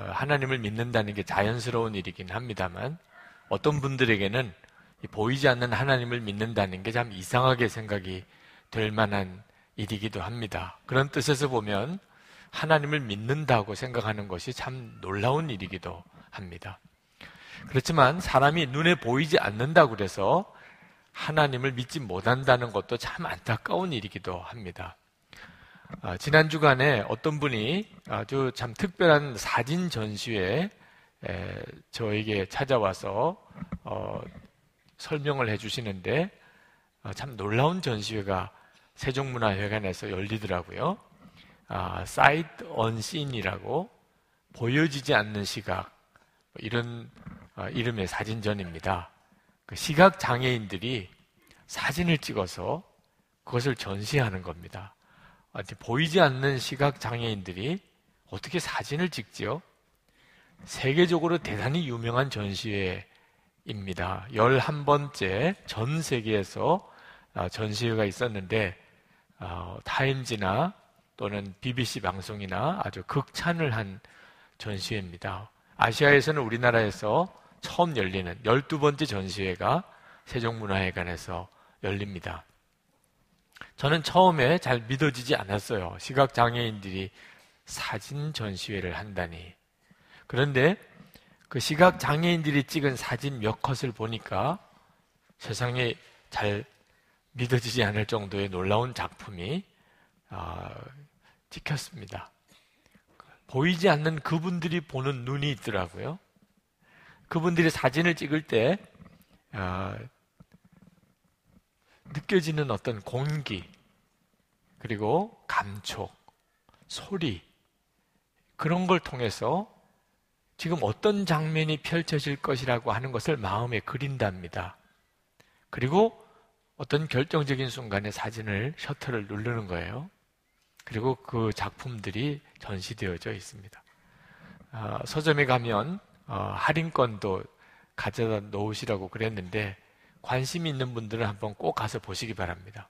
어, 하나님을 믿는다는 게 자연스러운 일이긴 합니다만 어떤 분들에게는 보이지 않는 하나님을 믿는다는 게 참 이상하게 생각이 될 만한 일이기도 합니다. 그런 뜻에서 보면 하나님을 믿는다고 생각하는 것이 참 놀라운 일이기도 합니다. 그렇지만 사람이 눈에 보이지 않는다고 그래서 하나님을 믿지 못한다는 것도 참 안타까운 일이기도 합니다. 아, 지난 주간에 어떤 분이 아주 참 특별한 사진 전시회 에, 저에게 찾아와서 어, 설명을 해주시는데 어, 참 놀라운 전시회가 세종문화회관에서 열리더라고요. 아, 사이트 언씬이라고 보여지지 않는 시각 이런 어, 이름의 사진전입니다. 그 시각 장애인들이 사진을 찍어서 그것을 전시하는 겁니다. 보이지 않는 시각 장애인들이 어떻게 사진을 찍지요? 세계적으로 대단히 유명한 전시회입니다. 11번째 전 세계에서 아, 전시회가 있었는데 어, 타임지나 또는 BBC 방송이나 아주 극찬을 한 전시회입니다. 아시아에서는 우리나라에서 처음 열리는 12번째 전시회가 세종문화회관에서 열립니다. 저는 처음에 잘 믿어지지 않았어요. 시각장애인들이 사진 전시회를 한다니. 그런데 그 시각장애인들이 찍은 사진 몇 컷을 보니까 세상에 잘 믿어지지 않을 정도의 놀라운 작품이 어, 찍혔습니다. 보이지 않는 그분들이 보는 눈이 있더라고요. 그분들이 사진을 찍을 때 어, 느껴지는 어떤 공기, 그리고 감촉, 소리, 그런 걸 통해서 지금 어떤 장면이 펼쳐질 것이라고 하는 것을 마음에 그린답니다. 그리고 어떤 결정적인 순간에 사진을 셔터를 누르는 거예요. 그리고 그 작품들이 전시되어져 있습니다. 어, 서점에 가면 어, 할인권도 가져다 놓으시라고 그랬는데 관심 있는 분들은 한번 꼭 가서 보시기 바랍니다.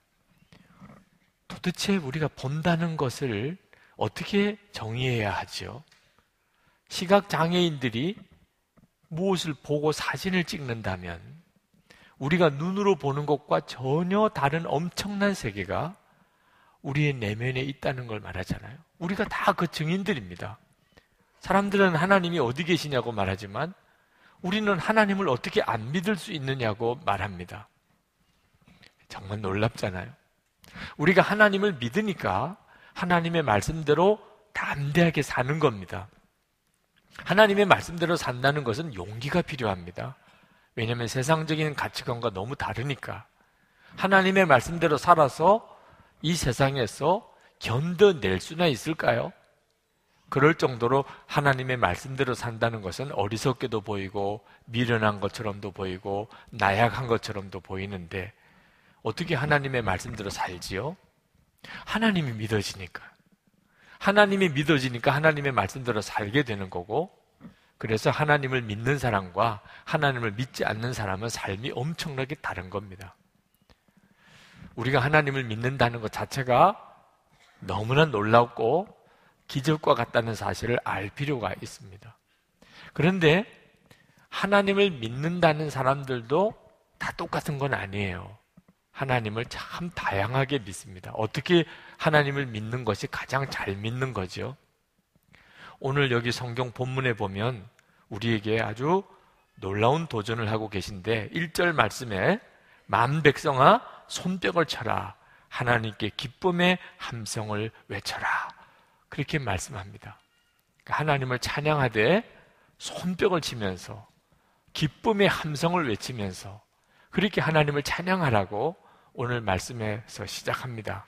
도대체 우리가 본다는 것을 어떻게 정의해야 하죠? 시각 장애인들이 무엇을 보고 사진을 찍는다면 우리가 눈으로 보는 것과 전혀 다른 엄청난 세계가 우리의 내면에 있다는 걸 말하잖아요. 우리가 다 그 증인들입니다. 사람들은 하나님이 어디 계시냐고 말하지만 우리는 하나님을 어떻게 안 믿을 수 있느냐고 말합니다. 정말 놀랍잖아요. 우리가 하나님을 믿으니까 하나님의 말씀대로 담대하게 사는 겁니다. 하나님의 말씀대로 산다는 것은 용기가 필요합니다. 왜냐하면 세상적인 가치관과 너무 다르니까. 하나님의 말씀대로 살아서 이 세상에서 견뎌낼 수나 있을까요? 그럴 정도로 하나님의 말씀대로 산다는 것은 어리석게도 보이고 미련한 것처럼도 보이고 나약한 것처럼도 보이는데 어떻게 하나님의 말씀대로 살지요? 하나님이 믿어지니까. 하나님이 믿어지니까 하나님의 말씀대로 살게 되는 거고 그래서 하나님을 믿는 사람과 하나님을 믿지 않는 사람은 삶이 엄청나게 다른 겁니다. 우리가 하나님을 믿는다는 것 자체가 너무나 놀랍고 기적과 같다는 사실을 알 필요가 있습니다. 그런데 하나님을 믿는다는 사람들도 다 똑같은 건 아니에요. 하나님을 참 다양하게 믿습니다. 어떻게 하나님을 믿는 것이 가장 잘 믿는 거죠? 오늘 여기 성경 본문에 보면 우리에게 아주 놀라운 도전을 하고 계신데 1절 말씀에 만 백성아 손뼉을 쳐라 하나님께 기쁨의 함성을 외쳐라 그렇게 말씀합니다. 그러니까 하나님을 찬양하되 손뼉을 치면서 기쁨의 함성을 외치면서 그렇게 하나님을 찬양하라고 오늘 말씀에서 시작합니다.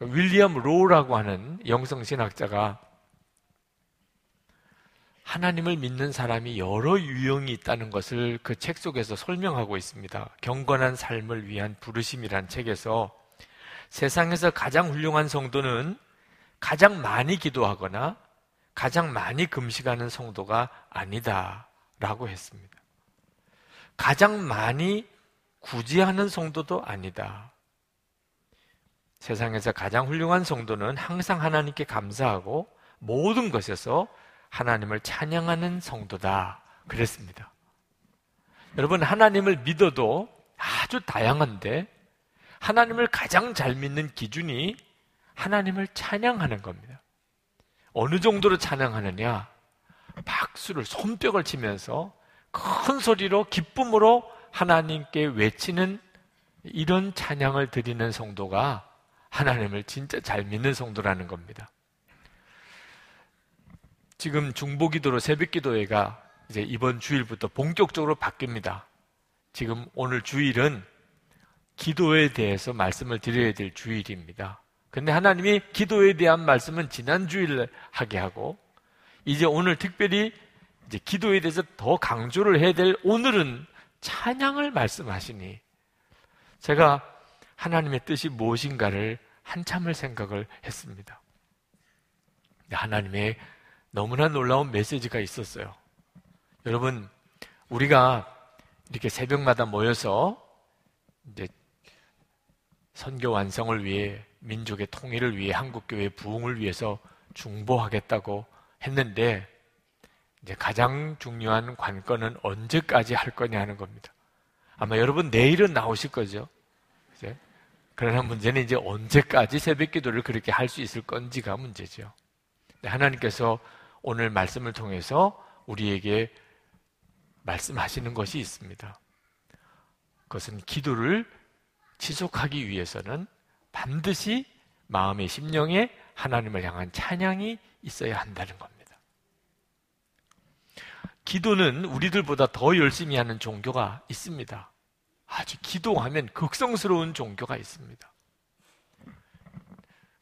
윌리엄 로우라고 하는 영성신학자가 하나님을 믿는 사람이 여러 유형이 있다는 것을 그 책 속에서 설명하고 있습니다. 경건한 삶을 위한 부르심이란 책에서 세상에서 가장 훌륭한 성도는 가장 많이 기도하거나 가장 많이 금식하는 성도가 아니다라고 했습니다. 가장 많이 구제하는 성도도 아니다. 세상에서 가장 훌륭한 성도는 항상 하나님께 감사하고 모든 것에서 하나님을 찬양하는 성도다. 그랬습니다. 여러분, 하나님을 믿어도 아주 다양한데, 하나님을 가장 잘 믿는 기준이 하나님을 찬양하는 겁니다. 어느 정도로 찬양하느냐? 박수를, 손뼉을 치면서 큰 소리로 기쁨으로 하나님께 외치는 이런 찬양을 드리는 성도가 하나님을 진짜 잘 믿는 성도라는 겁니다. 지금 중보기도로 새벽기도회가 이제 이번 주일부터 본격적으로 바뀝니다. 지금 오늘 주일은 기도에 대해서 말씀을 드려야 될 주일입니다. 근데 하나님이 기도에 대한 말씀은 지난 주일 하게 하고 이제 오늘 특별히 이제 기도에 대해서 더 강조를 해야 될 오늘은 찬양을 말씀하시니 제가 하나님의 뜻이 무엇인가를 한참을 생각을 했습니다. 하나님의 너무나 놀라운 메시지가 있었어요. 여러분, 우리가 이렇게 새벽마다 모여서 이제 선교 완성을 위해 민족의 통일을 위해 한국교회 부흥을 위해서 중보하겠다고 했는데 이제 가장 중요한 관건은 언제까지 할 거냐 하는 겁니다. 아마 여러분 내일은 나오실 거죠. 이제 그러나 문제는 이제 언제까지 새벽 기도를 그렇게 할 수 있을 건지가 문제죠. 하나님께서 오늘 말씀을 통해서 우리에게 말씀하시는 것이 있습니다. 그것은 기도를 지속하기 위해서는 반드시 마음의 심령에 하나님을 향한 찬양이 있어야 한다는 겁니다. 기도는 우리들보다 더 열심히 하는 종교가 있습니다. 아주 기도하면 극성스러운 종교가 있습니다.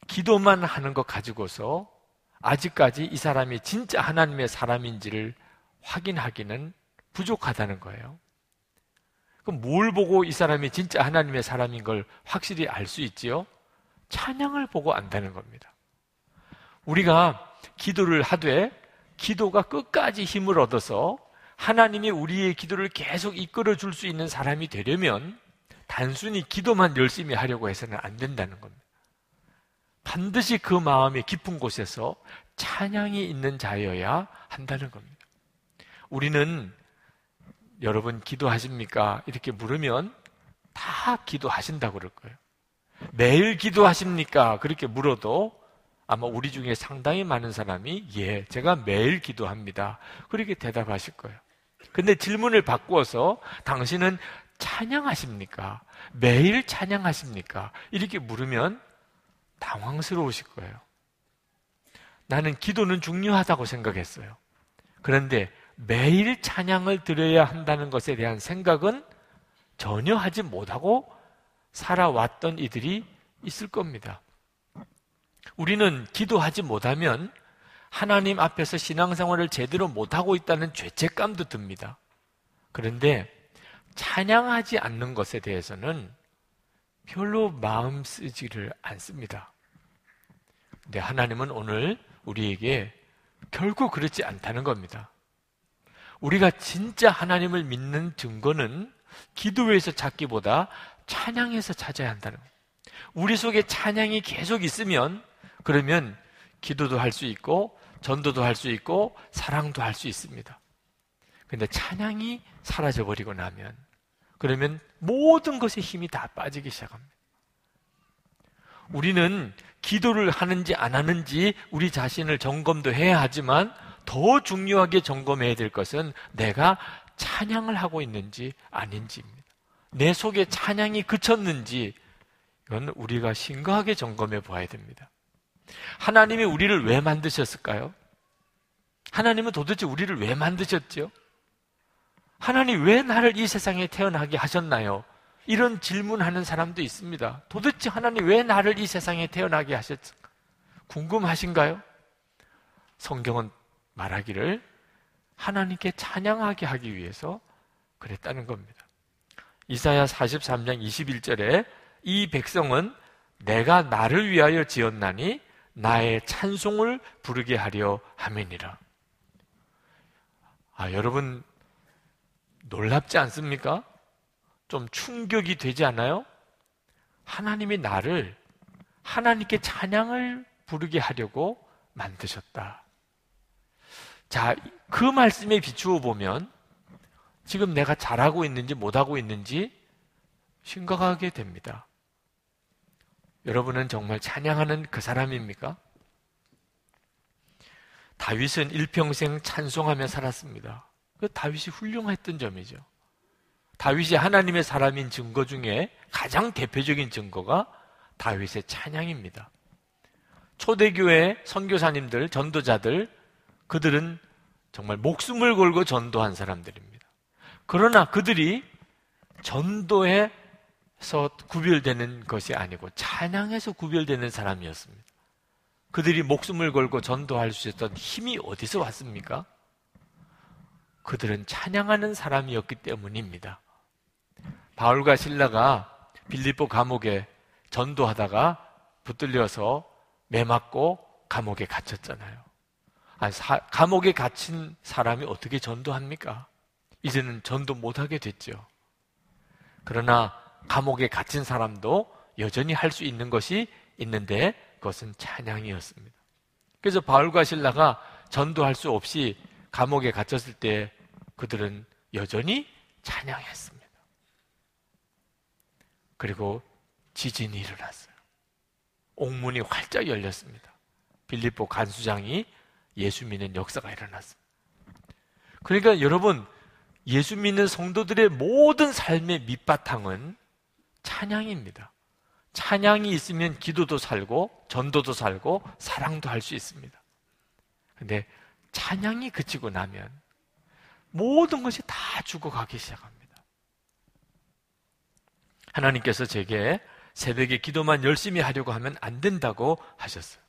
기도만 하는 것 가지고서 아직까지 이 사람이 진짜 하나님의 사람인지를 확인하기는 부족하다는 거예요. 그럼 뭘 보고 이 사람이 진짜 하나님의 사람인 걸 확실히 알 수 있지요? 찬양을 보고 안다는 겁니다. 우리가 기도를 하되 기도가 끝까지 힘을 얻어서 하나님이 우리의 기도를 계속 이끌어 줄 수 있는 사람이 되려면 단순히 기도만 열심히 하려고 해서는 안 된다는 겁니다. 반드시 그 마음의 깊은 곳에서 찬양이 있는 자여야 한다는 겁니다. 우리는 여러분 기도하십니까? 이렇게 물으면 다 기도하신다고 그럴 거예요. 매일 기도하십니까? 그렇게 물어도 아마 우리 중에 상당히 많은 사람이 예, 제가 매일 기도합니다. 그렇게 대답하실 거예요. 근데 질문을 바꾸어서 당신은 찬양하십니까? 매일 찬양하십니까? 이렇게 물으면 당황스러우실 거예요. 나는 기도는 중요하다고 생각했어요. 그런데 매일 찬양을 드려야 한다는 것에 대한 생각은 전혀 하지 못하고 살아왔던 이들이 있을 겁니다. 우리는 기도하지 못하면 하나님 앞에서 신앙생활을 제대로 못하고 있다는 죄책감도 듭니다. 그런데 찬양하지 않는 것에 대해서는 별로 마음 쓰지를 않습니다. 근데 하나님은 오늘 우리에게 결코 그렇지 않다는 겁니다. 우리가 진짜 하나님을 믿는 증거는 기도에서 찾기보다 찬양에서 찾아야 한다는 겁니다. 우리 속에 찬양이 계속 있으면 그러면 기도도 할 수 있고 전도도 할 수 있고 사랑도 할 수 있습니다. 근데 찬양이 사라져 버리고 나면 그러면 모든 것에 힘이 다 빠지기 시작합니다. 우리는 기도를 하는지 안 하는지 우리 자신을 점검도 해야 하지만 더 중요하게 점검해야 될 것은 내가 찬양을 하고 있는지 아닌지입니다. 내 속에 찬양이 그쳤는지 이건 우리가 심각하게 점검해 보아야 됩니다. 하나님이 우리를 왜 만드셨을까요? 하나님은 도대체 우리를 왜 만드셨죠? 하나님 왜 나를 이 세상에 태어나게 하셨나요? 이런 질문하는 사람도 있습니다. 도대체 하나님 왜 나를 이 세상에 태어나게 하셨을까? 궁금하신가요? 성경은 말하기를 하나님께 찬양하게 하기 위해서 그랬다는 겁니다. 이사야 43장 21절에 이 백성은 내가 나를 위하여 지었나니 나의 찬송을 부르게 하려 함이니라. 아, 여러분 놀랍지 않습니까? 좀 충격이 되지 않아요? 하나님이 나를 하나님께 찬양을 부르게 하려고 만드셨다. 자, 그 말씀에 비추어 보면 지금 내가 잘하고 있는지 못하고 있는지 심각하게 됩니다. 여러분은 정말 찬양하는 그 사람입니까? 다윗은 일평생 찬송하며 살았습니다. 그 다윗이 훌륭했던 점이죠. 다윗이 하나님의 사람인 증거 중에 가장 대표적인 증거가 다윗의 찬양입니다. 초대교회 선교사님들, 전도자들, 그들은 정말 목숨을 걸고 전도한 사람들입니다. 그러나 그들이 전도에서 구별되는 것이 아니고 찬양에서 구별되는 사람이었습니다. 그들이 목숨을 걸고 전도할 수 있었던 힘이 어디서 왔습니까? 그들은 찬양하는 사람이었기 때문입니다. 바울과 신라가 빌립보 감옥에 전도하다가 붙들려서 매맞고 감옥에 갇혔잖아요. 아니, 사, 감옥에 갇힌 사람이 어떻게 전도합니까? 이제는 전도 못하게 됐죠. 그러나 감옥에 갇힌 사람도 여전히 할 수 있는 것이 있는데 그것은 찬양이었습니다. 그래서 바울과 신라가 전도할 수 없이 감옥에 갇혔을 때 그들은 여전히 찬양했습니다. 그리고 지진이 일어났어요. 옥문이 활짝 열렸습니다. 빌립보 간수장이 예수 믿는 역사가 일어났습니다. 그러니까 여러분, 예수 믿는 성도들의 모든 삶의 밑바탕은 찬양입니다. 찬양이 있으면 기도도 살고, 전도도 살고, 사랑도 할 수 있습니다. 근데 찬양이 그치고 나면 모든 것이 다 죽어가기 시작합니다. 하나님께서 제게 새벽에 기도만 열심히 하려고 하면 안 된다고 하셨어요.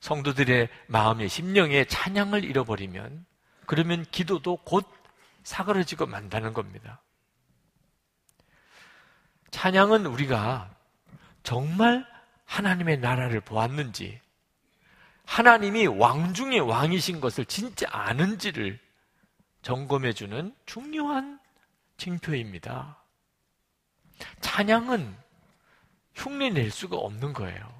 성도들의 마음의 심령의 찬양을 잃어버리면 그러면 기도도 곧 사그러지고 만다는 겁니다. 찬양은 우리가 정말 하나님의 나라를 보았는지, 하나님이 왕 중의 왕이신 것을 진짜 아는지를 점검해 주는 중요한 징표입니다. 찬양은 흉내 낼 수가 없는 거예요.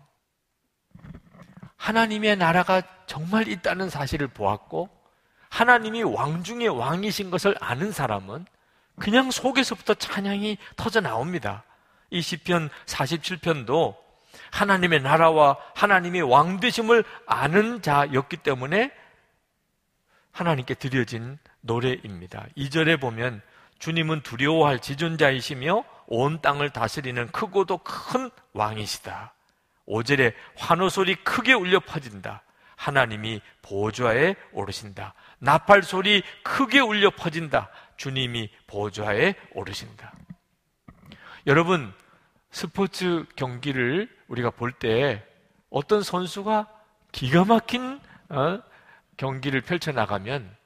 하나님의 나라가 정말 있다는 사실을 보았고, 하나님이 왕 중의 왕이신 것을 아는 사람은 그냥 속에서부터 찬양이 터져 나옵니다. 이 시편 47편도 하나님의 나라와 하나님의 왕 되심을 아는 자였기 때문에 하나님께 드려진 노래입니다. 2절에 보면 주님은 두려워할 지존자이시며 온 땅을 다스리는 크고도 큰 왕이시다. 5절에 환호 소리 크게 울려 퍼진다. 하나님이 보좌에 오르신다. 나팔 소리 크게 울려 퍼진다. 주님이 보좌에 오르신다. 여러분, 스포츠 경기를 우리가 볼 때 어떤 선수가 기가 막힌 어? 경기를 펼쳐나가면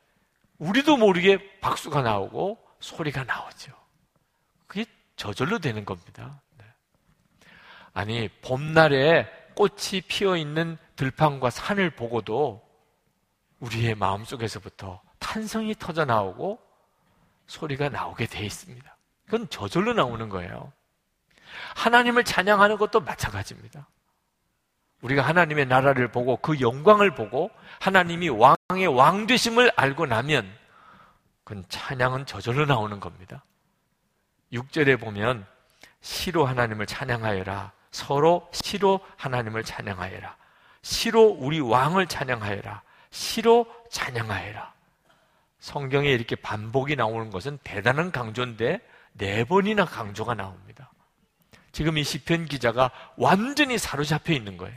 우리도 모르게 박수가 나오고 소리가 나오죠. 그게 저절로 되는 겁니다. 네. 아니, 봄날에 꽃이 피어 있는 들판과 산을 보고도 우리의 마음속에서부터 탄성이 터져 나오고 소리가 나오게 돼 있습니다. 그건 저절로 나오는 거예요. 하나님을 찬양하는 것도 마찬가지입니다. 우리가 하나님의 나라를 보고 그 영광을 보고 하나님이 왕의 왕 되심을 알고 나면 그건 찬양은 저절로 나오는 겁니다. 6절에 보면 시로 하나님을 찬양하여라. 서로 시로 하나님을 찬양하여라. 시로 우리 왕을 찬양하여라. 시로 찬양하여라. 성경에 이렇게 반복이 나오는 것은 대단한 강조인데 네 번이나 강조가 나옵니다. 지금 이 시편 기자가 완전히 사로잡혀 있는 거예요.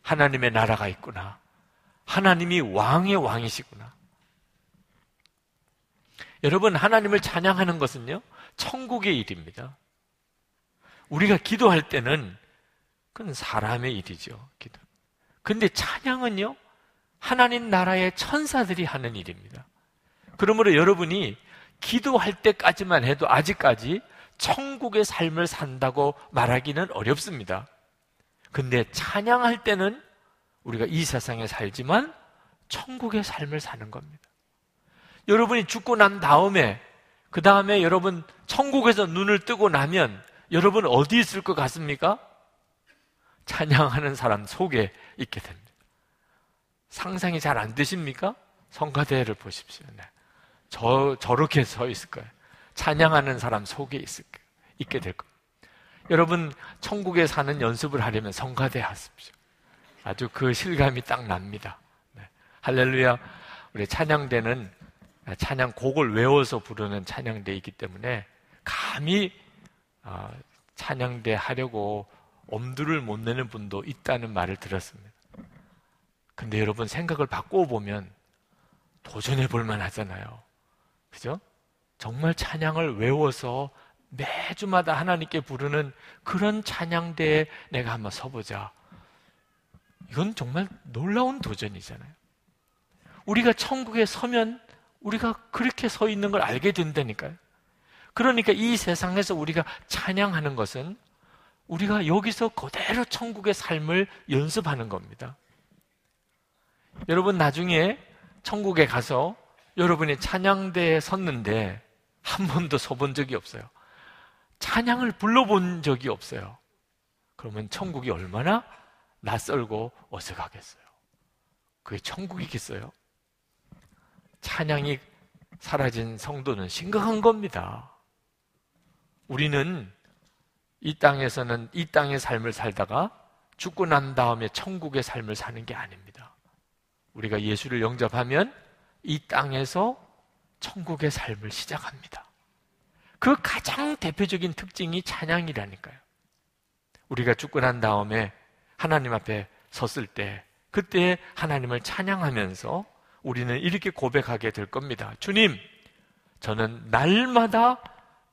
하나님의 나라가 있구나. 하나님이 왕의 왕이시구나. 여러분, 하나님을 찬양하는 것은요, 천국의 일입니다. 우리가 기도할 때는 그건 사람의 일이죠, 기도. 근데 찬양은요, 하나님 나라의 천사들이 하는 일입니다. 그러므로 여러분이 기도할 때까지만 해도 아직까지 천국의 삶을 산다고 말하기는 어렵습니다. 근데 찬양할 때는 우리가 이 세상에 살지만 천국의 삶을 사는 겁니다. 여러분이 죽고 난 다음에 그 다음에 여러분 천국에서 눈을 뜨고 나면 여러분 어디 있을 것 같습니까? 찬양하는 사람 속에 있게 됩니다. 상상이 잘 안 되십니까? 성가대를 보십시오. 네. 저, 저렇게 서 있을 거예요. 찬양하는 사람 속에 있을 거예요. 있게 될 거예요. 여러분, 천국에 사는 연습을 하려면 성가대 하십시오. 아주 그 실감이 딱 납니다. 네. 할렐루야. 우리 찬양대는 찬양 곡을 외워서 부르는 찬양대이기 때문에 감히 아, 찬양대 하려고 엄두를 못 내는 분도 있다는 말을 들었습니다. 근데 여러분 생각을 바꾸어 보면 도전해 볼 만 하잖아요. 그죠? 정말 찬양을 외워서 매주마다 하나님께 부르는 그런 찬양대에 내가 한번 서보자. 이건 정말 놀라운 도전이잖아요. 우리가 천국에 서면 우리가 그렇게 서 있는 걸 알게 된다니까요. 그러니까 이 세상에서 우리가 찬양하는 것은 우리가 여기서 그대로 천국의 삶을 연습하는 겁니다. 여러분 나중에 천국에 가서 여러분이 찬양대에 섰는데 한 번도 서본 적이 없어요. 찬양을 불러본 적이 없어요. 그러면 천국이 얼마나 낯설고 어색하겠어요. 그게 천국이겠어요? 찬양이 사라진 성도는 심각한 겁니다. 우리는 이 땅에서는 이 땅의 삶을 살다가 죽고 난 다음에 천국의 삶을 사는 게 아닙니다. 우리가 예수를 영접하면 이 땅에서 천국의 삶을 시작합니다. 그 가장 대표적인 특징이 찬양이라니까요. 우리가 죽고 난 다음에 하나님 앞에 섰을 때 그때 하나님을 찬양하면서 우리는 이렇게 고백하게 될 겁니다. 주님, 저는 날마다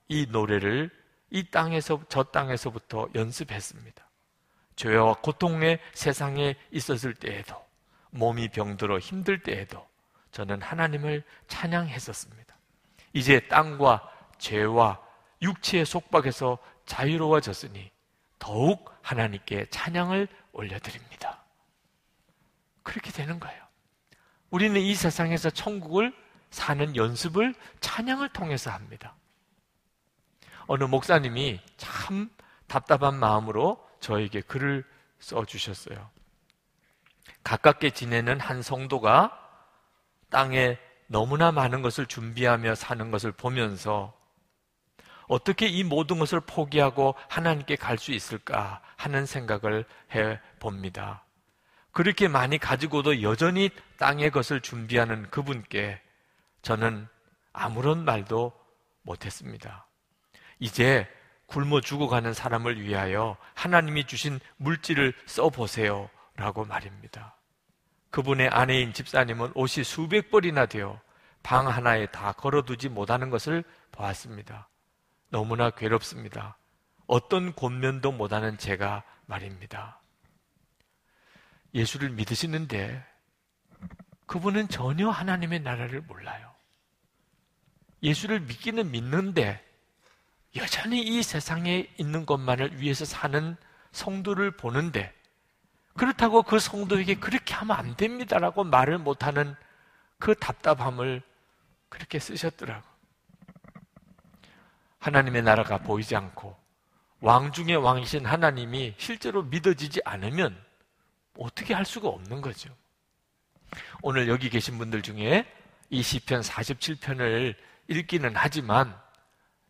이 노래를 이 땅에서 저 땅에서부터 연습했습니다. 죄와 고통의 세상에 있었을 때에도 몸이 병들어 힘들 때에도 저는 하나님을 찬양했었습니다. 이제 땅과 죄와 육체의 속박에서 자유로워졌으니 더욱 하나님께 찬양을 올려드립니다. 그렇게 되는 거예요. 우리는 이 세상에서 천국을 사는 연습을 찬양을 통해서 합니다. 어느 목사님이 참 답답한 마음으로 저에게 글을 써주셨어요. 가깝게 지내는 한 성도가 땅에 너무나 많은 것을 준비하며 사는 것을 보면서 어떻게 이 모든 것을 포기하고 하나님께 갈 수 있을까 하는 생각을 해 봅니다. 그렇게 많이 가지고도 여전히 땅의 것을 준비하는 그분께 저는 아무런 말도 못했습니다. 이제 굶어 죽어가는 사람을 위하여 하나님이 주신 물질을 써보세요. 라고 말입니다. 그분의 아내인 집사님은 옷이 수백 벌이나 되어 방 하나에 다 걸어두지 못하는 것을 보았습니다. 너무나 괴롭습니다. 어떤 권면도 못하는 제가 말입니다. 예수를 믿으시는데 그분은 전혀 하나님의 나라를 몰라요. 예수를 믿기는 믿는데 여전히 이 세상에 있는 것만을 위해서 사는 성도를 보는데 그렇다고 그 성도에게 그렇게 하면 안 됩니다라고 말을 못하는 그 답답함을 그렇게 쓰셨더라고. 하나님의 나라가 보이지 않고 왕 중의 왕이신 하나님이 실제로 믿어지지 않으면 어떻게 할 수가 없는 거죠. 오늘 여기 계신 분들 중에 이 시편 47편을 읽기는 하지만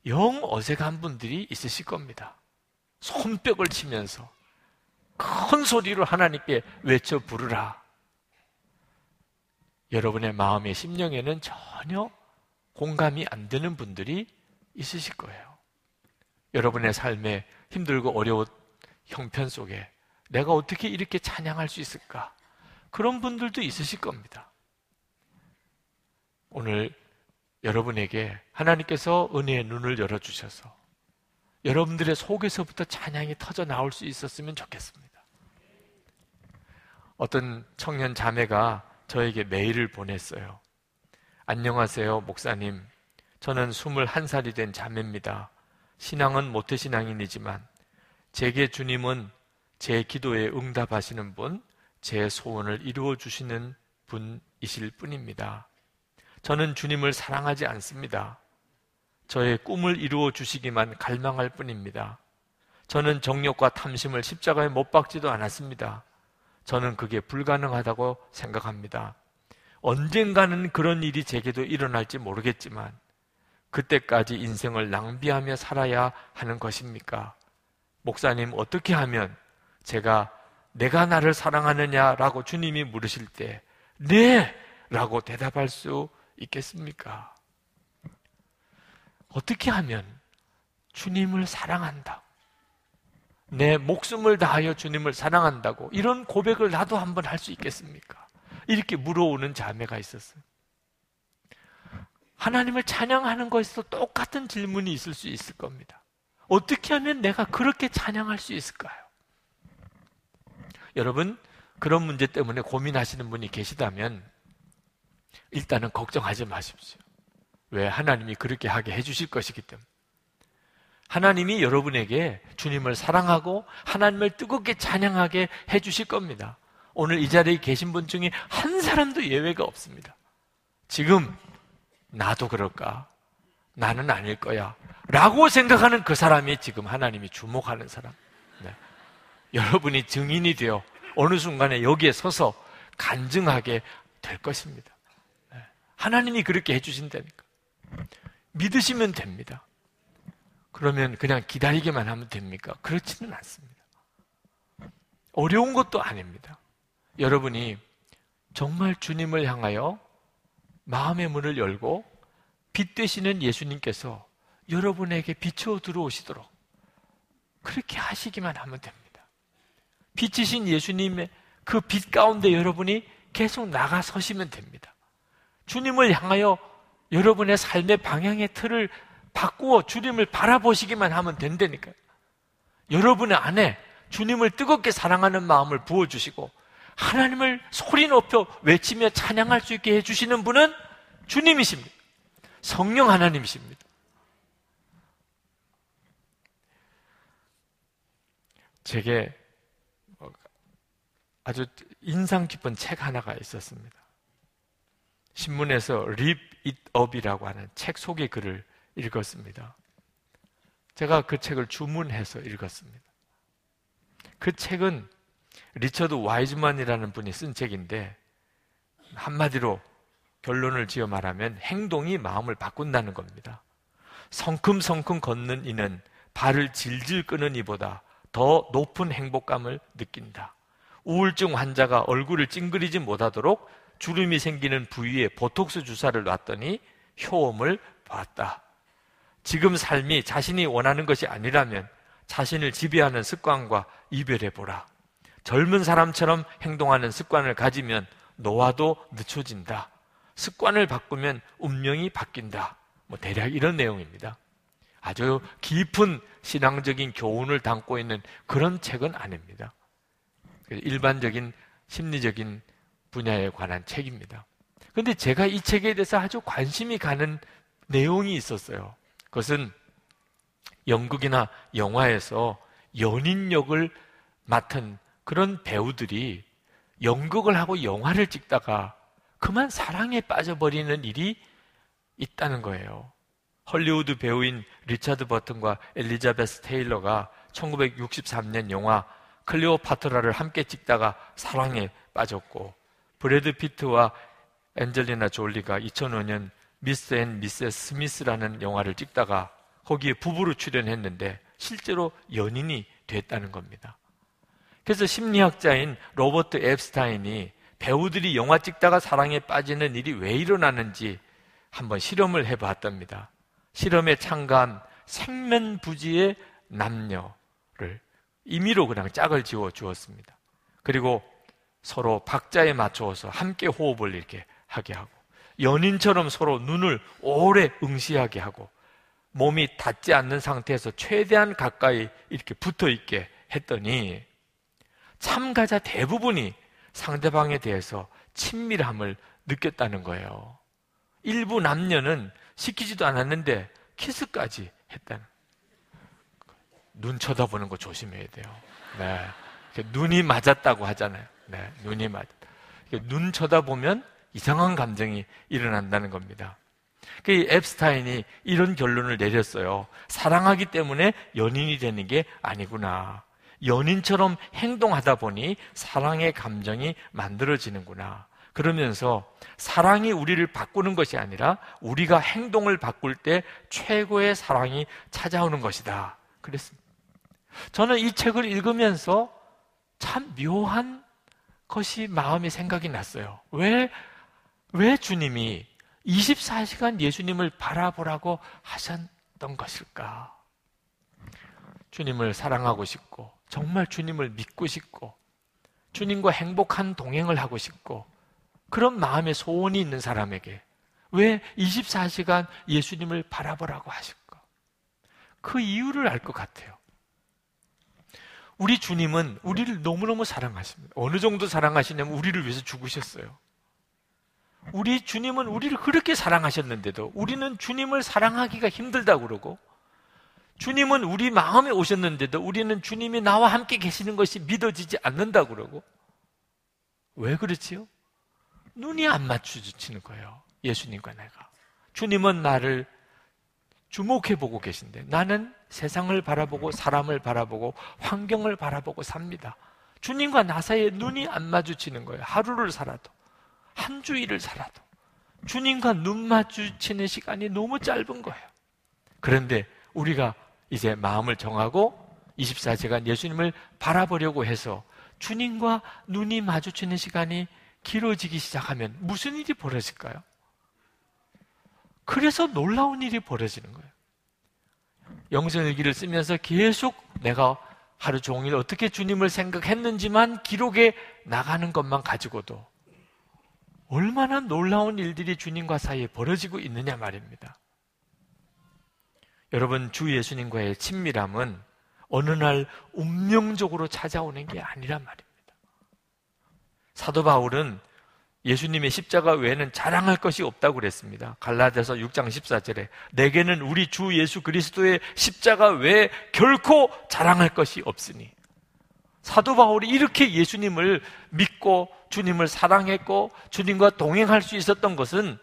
영 어색한 분들이 있으실 겁니다. 손뼉을 치면서 큰 소리로 하나님께 외쳐 부르라. 여러분의 마음의 심령에는 전혀 공감이 안 되는 분들이 있으실 거예요. 여러분의 삶에 힘들고 어려운 형편 속에 내가 어떻게 이렇게 찬양할 수 있을까? 그런 분들도 있으실 겁니다. 오늘 여러분에게 하나님께서 은혜의 눈을 열어주셔서 여러분들의 속에서부터 찬양이 터져 나올 수 있었으면 좋겠습니다. 어떤 청년 자매가 저에게 메일을 보냈어요. 안녕하세요, 목사님. 저는 21살이 된 자매입니다. 신앙은 모태신앙인이지만 제게 주님은 제 기도에 응답하시는 분, 제 소원을 이루어 주시는 분이실 뿐입니다. 저는 주님을 사랑하지 않습니다. 저의 꿈을 이루어 주시기만 갈망할 뿐입니다. 저는 정욕과 탐심을 십자가에 못 박지도 않았습니다. 저는 그게 불가능하다고 생각합니다. 언젠가는 그런 일이 제게도 일어날지 모르겠지만 그때까지 인생을 낭비하며 살아야 하는 것입니까? 목사님, 어떻게 하면 제가 내가 나를 사랑하느냐라고 주님이 물으실 때, 네! 라고 대답할 수 있겠습니까? 어떻게 하면 주님을 사랑한다. 내 목숨을 다하여 주님을 사랑한다고 이런 고백을 나도 한번 할 수 있겠습니까? 이렇게 물어오는 자매가 있었어요. 하나님을 찬양하는 것에서 똑같은 질문이 있을 수 있을 겁니다. 어떻게 하면 내가 그렇게 찬양할 수 있을까요? 여러분, 그런 문제 때문에 고민하시는 분이 계시다면 일단은 걱정하지 마십시오. 왜? 하나님이 그렇게 하게 해주실 것이기 때문에. 하나님이 여러분에게 주님을 사랑하고 하나님을 뜨겁게 찬양하게 해주실 겁니다. 오늘 이 자리에 계신 분 중에 한 사람도 예외가 없습니다. 지금 나도 그럴까? 나는 아닐 거야. 라고 생각하는 그 사람이 지금 하나님이 주목하는 사람. 네. 여러분이 증인이 되어 어느 순간에 여기에 서서 간증하게 될 것입니다. 네. 하나님이 그렇게 해주신다니까. 믿으시면 됩니다. 그러면 그냥 기다리기만 하면 됩니까? 그렇지는 않습니다. 어려운 것도 아닙니다. 여러분이 정말 주님을 향하여 마음의 문을 열고 빛 되시는 예수님께서 여러분에게 비추어 들어오시도록 그렇게 하시기만 하면 됩니다. 빛이신 예수님의 그 빛 가운데 여러분이 계속 나가 서시면 됩니다. 주님을 향하여 여러분의 삶의 방향의 틀을 바꾸어 주님을 바라보시기만 하면 된다니까요. 여러분의 안에 주님을 뜨겁게 사랑하는 마음을 부어주시고 하나님을 소리 높여 외치며 찬양할 수 있게 해주시는 분은 주님이십니다. 성령 하나님이십니다. 제게 아주 인상 깊은 책 하나가 있었습니다. 신문에서 립 잇업이라고 하는 책 속의 글을 읽었습니다. 제가 그 책을 주문해서 읽었습니다. 그 책은 리처드 와이즈만이라는 분이 쓴 책인데 한마디로 결론을 지어 말하면 행동이 마음을 바꾼다는 겁니다. 성큼성큼 걷는 이는 발을 질질 끄는 이보다 더 높은 행복감을 느낀다. 우울증 환자가 얼굴을 찡그리지 못하도록 주름이 생기는 부위에 보톡스 주사를 놨더니 효험을 봤다. 지금 삶이 자신이 원하는 것이 아니라면 자신을 지배하는 습관과 이별해 보라. 젊은 사람처럼 행동하는 습관을 가지면 노화도 늦춰진다. 습관을 바꾸면 운명이 바뀐다. 뭐 대략 이런 내용입니다. 아주 깊은 신앙적인 교훈을 담고 있는 그런 책은 아닙니다. 일반적인 심리적인 분야에 관한 책입니다. 그런데 제가 이 책에 대해서 아주 관심이 가는 내용이 있었어요. 그것은 연극이나 영화에서 연인 역을 맡은 그런 배우들이 연극을 하고 영화를 찍다가 그만 사랑에 빠져버리는 일이 있다는 거예요. 헐리우드 배우인 리차드 버튼과 엘리자베스 테일러가 1963년 영화 클레오파트라를 함께 찍다가 사랑에 빠졌고 브래드 피트와 엔젤리나 졸리가 2005년 Mr. and Mrs. Smith라는 영화를 찍다가 거기에 부부로 출연했는데 실제로 연인이 됐다는 겁니다. 그래서 심리학자인 로버트 앱스타인이 배우들이 영화 찍다가 사랑에 빠지는 일이 왜 일어나는지 한번 실험을 해봤답니다. 실험에 참가한 생면부지의 남녀를 임의로 그냥 짝을 지어 주었습니다. 그리고 서로 박자에 맞추어서 함께 호흡을 이렇게 하게 하고 연인처럼 서로 눈을 오래 응시하게 하고 몸이 닿지 않는 상태에서 최대한 가까이 이렇게 붙어 있게 했더니 참가자 대부분이 상대방에 대해서 친밀함을 느꼈다는 거예요. 일부 남녀는 시키지도 않았는데 키스까지 했다는. 눈 쳐다보는 거 조심해야 돼요. 네. 눈이 맞았다고 하잖아요. 네. 눈이 맞. 눈 쳐다보면 이상한 감정이 일어난다는 겁니다. 그 앱스타인이 이런 결론을 내렸어요. 사랑하기 때문에 연인이 되는 게 아니구나. 연인처럼 행동하다 보니 사랑의 감정이 만들어지는구나. 그러면서 사랑이 우리를 바꾸는 것이 아니라 우리가 행동을 바꿀 때 최고의 사랑이 찾아오는 것이다. 그랬습니다. 저는 이 책을 읽으면서 참 묘한 것이 마음에 생각이 났어요. 왜, 왜 주님이 24시간 예수님을 바라보라고 하셨던 것일까? 주님을 사랑하고 싶고, 정말 주님을 믿고 싶고, 주님과 행복한 동행을 하고 싶고, 그런 마음의 소원이 있는 사람에게 왜 24시간 예수님을 바라보라고 하실까? 그 이유를 알 것 같아요. 우리 주님은 우리를 너무너무 사랑하십니다. 어느 정도 사랑하시냐면 우리를 위해서 죽으셨어요. 우리 주님은 우리를 그렇게 사랑하셨는데도 우리는 주님을 사랑하기가 힘들다 그러고 주님은 우리 마음에 오셨는데도 우리는 주님이 나와 함께 계시는 것이 믿어지지 않는다 그러고 왜 그렇지요? 눈이 안 맞추지는 거예요. 예수님과 내가. 주님은 나를 주목해 보고 계신데 나는 세상을 바라보고 사람을 바라보고 환경을 바라보고 삽니다. 주님과 나 사이에 눈이 안 마주치는 거예요. 하루를 살아도 한 주일을 살아도 주님과 눈 마주치는 시간이 너무 짧은 거예요. 그런데 우리가 이제 마음을 정하고 24시간 예수님을 바라보려고 해서 주님과 눈이 마주치는 시간이 길어지기 시작하면 무슨 일이 벌어질까요? 그래서 놀라운 일이 벌어지는 거예요. 영성일기를 쓰면서 계속 내가 하루 종일 어떻게 주님을 생각했는지만 기록에 나가는 것만 가지고도 얼마나 놀라운 일들이 주님과 사이에 벌어지고 있느냐 말입니다. 여러분, 주 예수님과의 친밀함은 어느 날 운명적으로 찾아오는 게 아니란 말입니다. 사도 바울은 예수님의 십자가 외에는 자랑할 것이 없다고 그랬습니다. 갈라디아서 6장 14절에 내게는 우리 주 예수 그리스도의 십자가 외에 결코 자랑할 것이 없으니 사도 바울이 이렇게 예수님을 믿고 주님을 사랑했고 주님과 동행할 수 있었던 것은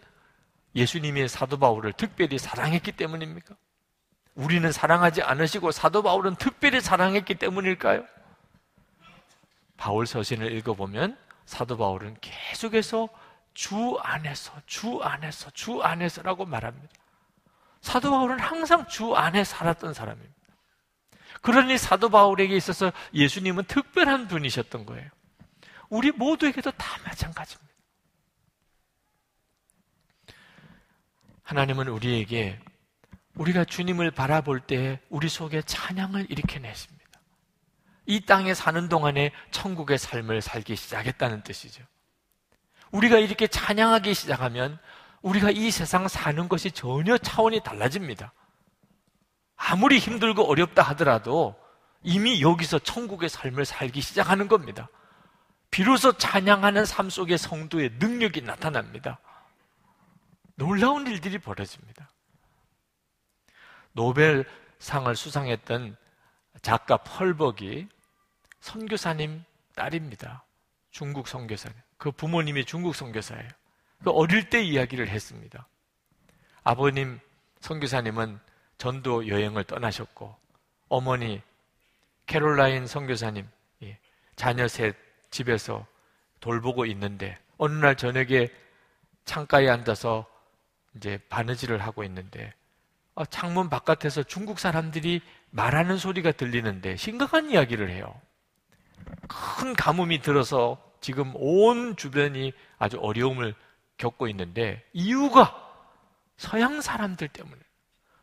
예수님이 사도 바울을 특별히 사랑했기 때문입니까? 우리는 사랑하지 않으시고 사도 바울은 특별히 사랑했기 때문일까요? 바울 서신을 읽어보면 사도 바울은 계속해서 주 안에서, 주 안에서, 주 안에서라고 말합니다. 사도 바울은 항상 주 안에 살았던 사람입니다. 그러니 사도 바울에게 있어서 예수님은 특별한 분이셨던 거예요. 우리 모두에게도 다 마찬가지입니다. 하나님은 우리에게 우리가 주님을 바라볼 때 우리 속에 찬양을 일으켜내십니다. 이 땅에 사는 동안에 천국의 삶을 살기 시작했다는 뜻이죠. 우리가 이렇게 찬양하기 시작하면 우리가 이 세상 사는 것이 전혀 차원이 달라집니다. 아무리 힘들고 어렵다 하더라도 이미 여기서 천국의 삶을 살기 시작하는 겁니다. 비로소 찬양하는 삶 속에 성도의 능력이 나타납니다. 놀라운 일들이 벌어집니다. 노벨상을 수상했던 작가 펄벅이 선교사님 딸입니다. 중국 선교사님. 그 부모님이 중국 선교사예요. 그 어릴 때 이야기를 했습니다. 아버님 선교사님은 전도 여행을 떠나셨고 어머니 캐롤라인 선교사님 예, 자녀 셋 집에서 돌보고 있는데 어느 날 저녁에 창가에 앉아서 이제 바느질을 하고 있는데 어, 창문 바깥에서 중국 사람들이 말하는 소리가 들리는데 심각한 이야기를 해요. 큰 가뭄이 들어서 지금 온 주변이 아주 어려움을 겪고 있는데 이유가 서양 사람들 때문에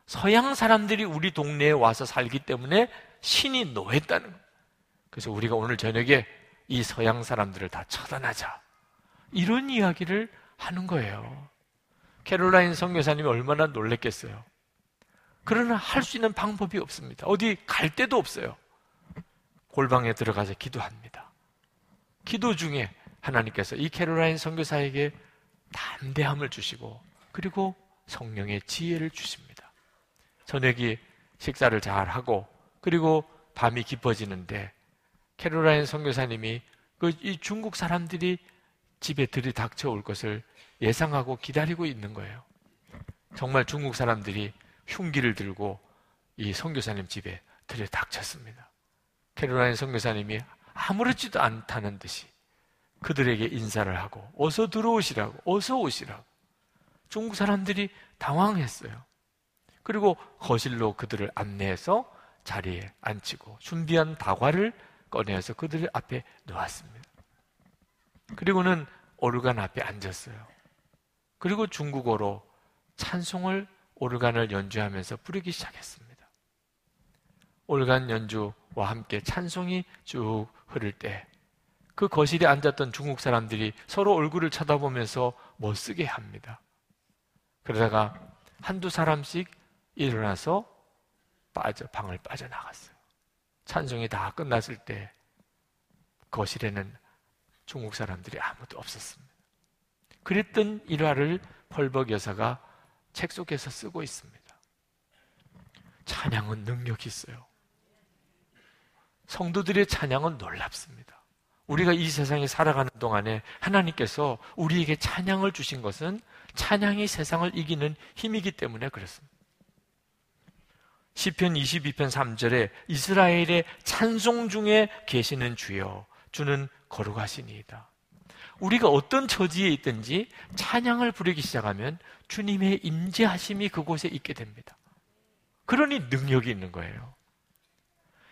서양 사람들이 우리 동네에 와서 살기 때문에 신이 노했다는. 그래서 우리가 오늘 저녁에 이 서양 사람들을 다 처단하자. 이런 이야기를 하는 거예요. 캐롤라인 선교사님이 얼마나 놀랬겠어요. 그러나 할 수 있는 방법이 없습니다. 어디 갈 데도 없어요. 골방에 들어가서 기도합니다. 기도 중에 하나님께서 이 캐롤라인 선교사에게 담대함을 주시고 그리고 성령의 지혜를 주십니다. 저녁이 식사를 잘 하고 그리고 밤이 깊어지는데 캐롤라인 선교사님이 그 이 중국 사람들이 집에 들이닥쳐 올 것을 예상하고 기다리고 있는 거예요. 정말 중국 사람들이 흉기를 들고 이 선교사님 집에 들이닥쳤습니다. 캐롤라인 선교사님이 아무렇지도 않다는 듯이 그들에게 인사를 하고 어서 들어오시라고 어서 오시라고 중국 사람들이 당황했어요. 그리고 거실로 그들을 안내해서 자리에 앉히고 준비한 다과를 꺼내서 그들 앞에 놓았습니다. 그리고는 오르간 앞에 앉았어요. 그리고 중국어로 찬송을 오르간을 연주하면서 부르기 시작했습니다. 오르간 연주와 함께 찬송이 쭉 흐를 때 그 거실에 앉았던 중국 사람들이 서로 얼굴을 쳐다보면서 멋쓰게 합니다. 그러다가 한두 사람씩 일어나서 빠져 방을 빠져나갔어요. 찬송이 다 끝났을 때 거실에는 중국 사람들이 아무도 없었습니다. 그랬던 일화를 펄벅 여사가 책 속에서 쓰고 있습니다. 찬양은 능력이 있어요. 성도들의 찬양은 놀랍습니다. 우리가 이 세상에 살아가는 동안에 하나님께서 우리에게 찬양을 주신 것은 찬양이 세상을 이기는 힘이기 때문에 그렇습니다. 시편 22편 3절에 이스라엘의 찬송 중에 계시는 주여 주는 거룩하시니이다. 우리가 어떤 처지에 있든지 찬양을 부르기 시작하면 주님의 임재하심이 그곳에 있게 됩니다. 그러니 능력이 있는 거예요.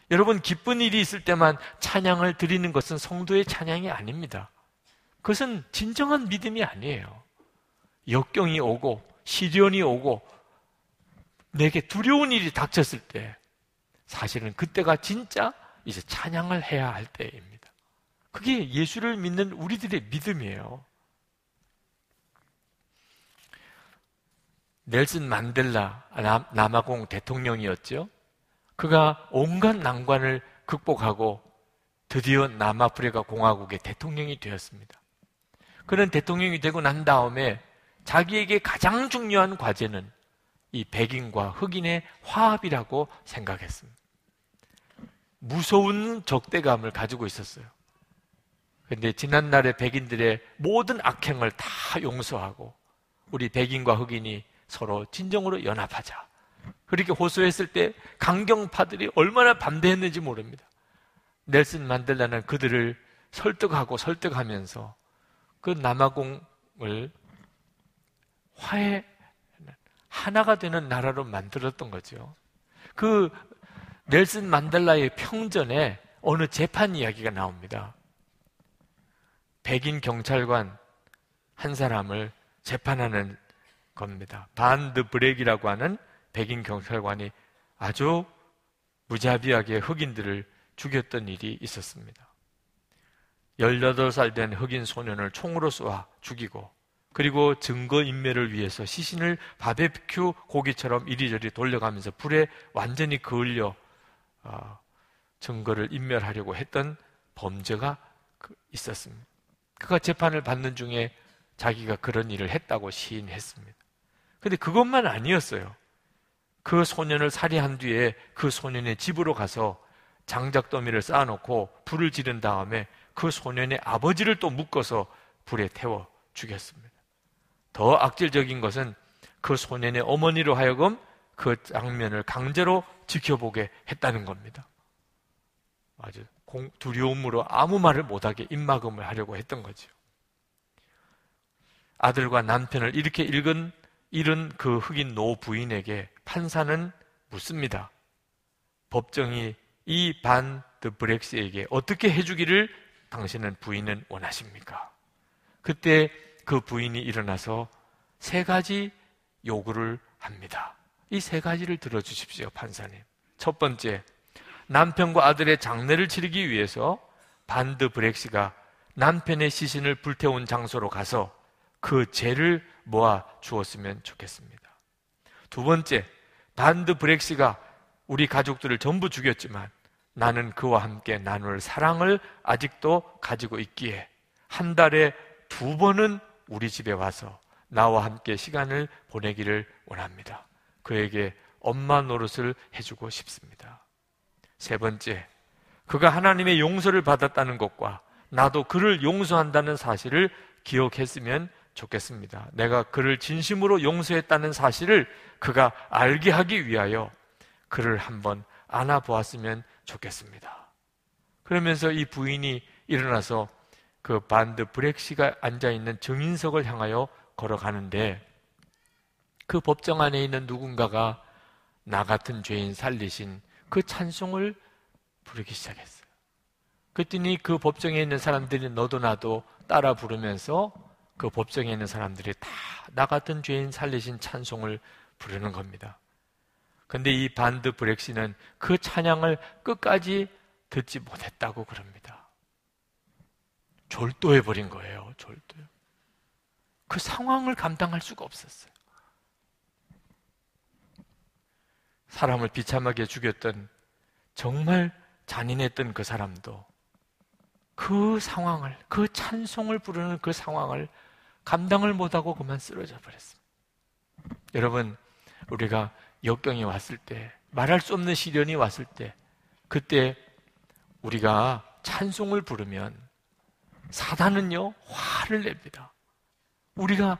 여러분 기쁜 일이 있을 때만 찬양을 드리는 것은 성도의 찬양이 아닙니다. 그것은 진정한 믿음이 아니에요. 역경이 오고 시련이 오고 내게 두려운 일이 닥쳤을 때 사실은 그때가 진짜 이제 찬양을 해야 할 때입니다. 그게 예수를 믿는 우리들의 믿음이에요. 넬슨 만델라 남아공 대통령이었죠. 그가 온갖 난관을 극복하고 드디어 남아프리카 공화국의 대통령이 되었습니다. 그는 대통령이 되고 난 다음에 자기에게 가장 중요한 과제는 이 백인과 흑인의 화합이라고 생각했습니다. 무서운 적대감을 가지고 있었어요. 근데 지난날의 백인들의 모든 악행을 다 용서하고 우리 백인과 흑인이 서로 진정으로 연합하자. 그렇게 호소했을 때 강경파들이 얼마나 반대했는지 모릅니다. 넬슨 만델라는 그들을 설득하고 설득하면서 그 남아공을 화해 하나가 되는 나라로 만들었던 거죠. 그 넬슨 만델라의 평전에 어느 재판 이야기가 나옵니다. 백인 경찰관 한 사람을 재판하는 겁니다. 반드 브렉이라고 하는 백인 경찰관이 아주 무자비하게 흑인들을 죽였던 일이 있었습니다. 18살 된 흑인 소년을 총으로 쏘아 죽이고 그리고 증거인멸을 위해서 시신을 바베큐 고기처럼 이리저리 돌려가면서 불에 완전히 그을려 어, 증거를 인멸하려고 했던 범죄가 그 있었습니다. 그가 재판을 받는 중에 자기가 그런 일을 했다고 시인했습니다. 근데 그것만 아니었어요. 그 소년을 살해한 뒤에 그 소년의 집으로 가서 장작 더미를 쌓아놓고 불을 지른 다음에 그 소년의 아버지를 또 묶어서 불에 태워 죽였습니다. 더 악질적인 것은 그 소년의 어머니로 하여금 그 장면을 강제로 지켜보게 했다는 겁니다. 아주 두려움으로 아무 말을 못하게 입막음을 하려고 했던 거죠. 아들과 남편을 이렇게 읽은 잃은 그 흑인 노 부인에게 판사는 묻습니다. 법정이 이 반 드 브렉스에게 어떻게 해주기를 당신은 부인은 원하십니까? 그때 그 부인이 일어나서 세 가지 요구를 합니다. 이 세 가지를 들어주십시오, 판사님. 첫 번째, 남편과 아들의 장례를 치르기 위해서 반드 브렉시가 남편의 시신을 불태운 장소로 가서 그 죄를 모아 주었으면 좋겠습니다. 두 번째, 반드 브렉시가 우리 가족들을 전부 죽였지만 나는 그와 함께 나눌 사랑을 아직도 가지고 있기에 한 달에 두 번은 우리 집에 와서 나와 함께 시간을 보내기를 원합니다. 그에게 엄마 노릇을 해주고 싶습니다. 세 번째, 그가 하나님의 용서를 받았다는 것과 나도 그를 용서한다는 사실을 기억했으면 좋겠습니다. 내가 그를 진심으로 용서했다는 사실을 그가 알게 하기 위하여 그를 한번 안아보았으면 좋겠습니다. 그러면서 이 부인이 일어나서 그 반드 브렉시가 앉아 있는 정인석을 향하여 걸어가는데 그 법정 안에 있는 누군가가 나 같은 죄인 살리신 그 찬송을 부르기 시작했어요. 그랬더니 그 법정에 있는 사람들이 너도 나도 따라 부르면서 그 법정에 있는 사람들이 다 나 같은 죄인 살리신 찬송을 부르는 겁니다. 근데 이 반드 브렉시는 그 찬양을 끝까지 듣지 못했다고 그럽니다. 졸도해버린 거예요, 졸도요. 그 상황을 감당할 수가 없었어요. 사람을 비참하게 죽였던 정말 잔인했던 그 사람도 그 상황을, 그 찬송을 부르는 그 상황을 감당을 못하고 그만 쓰러져 버렸습니다. 여러분, 우리가 역경이 왔을 때, 말할 수 없는 시련이 왔을 때, 그때 우리가 찬송을 부르면 사단은요, 화를 냅니다. 우리가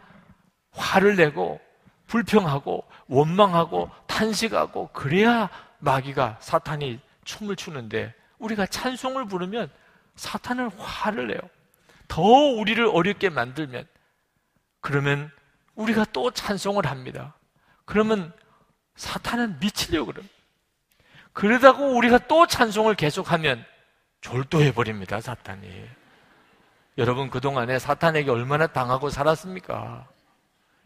화를 내고 불평하고 원망하고 탄식하고 그래야 마귀가 사탄이 춤을 추는데 우리가 찬송을 부르면 사탄은 화를 내요. 더 우리를 어렵게 만들면 그러면 우리가 또 찬송을 합니다. 그러면 사탄은 미치려고 그럼. 그러다고 우리가 또 찬송을 계속하면 졸도해 버립니다, 사탄이. 여러분 그동안에 사탄에게 얼마나 당하고 살았습니까?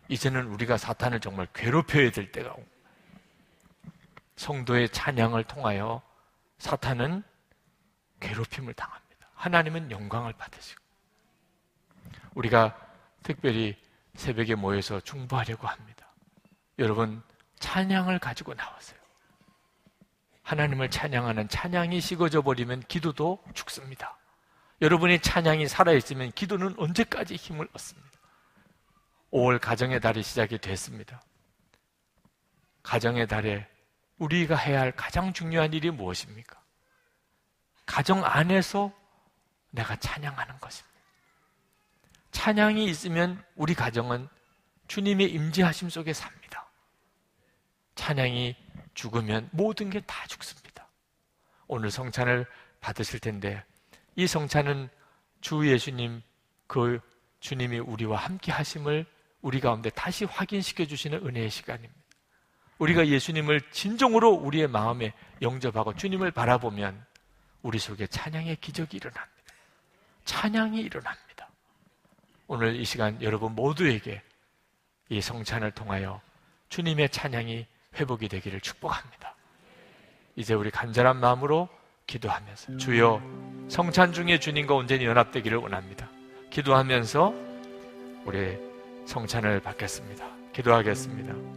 이제는 우리가 사탄을 정말 괴롭혀야 될 때가 옵니다. 성도의 찬양을 통하여 사탄은 괴롭힘을 당합니다. 하나님은 영광을 받으시고 우리가 특별히 새벽에 모여서 중보하려고 합니다. 여러분 찬양을 가지고 나왔어요. 하나님을 찬양하는 찬양이 식어져 버리면 기도도 죽습니다. 여러분의 찬양이 살아있으면 기도는 언제까지 힘을 얻습니다. 5월 가정의 달이 시작이 됐습니다. 가정의 달에 우리가 해야 할 가장 중요한 일이 무엇입니까? 가정 안에서 내가 찬양하는 것입니다. 찬양이 있으면 우리 가정은 주님의 임재하심 속에 삽니다. 찬양이 죽으면 모든 게 다 죽습니다. 오늘 성찬을 받으실 텐데 이 성찬은 주 예수님 그 주님이 우리와 함께 하심을 우리 가운데 다시 확인시켜 주시는 은혜의 시간입니다. 우리가 예수님을 진정으로 우리의 마음에 영접하고 주님을 바라보면 우리 속에 찬양의 기적이 일어납니다. 찬양이 일어납니다. 오늘 이 시간 여러분 모두에게 이 성찬을 통하여 주님의 찬양이 회복이 되기를 축복합니다. 이제 우리 간절한 마음으로 기도하면서 주여 성찬 중에 주님과 온전히 연합되기를 원합니다. 기도하면서 우리 성찬을 받겠습니다. 기도하겠습니다.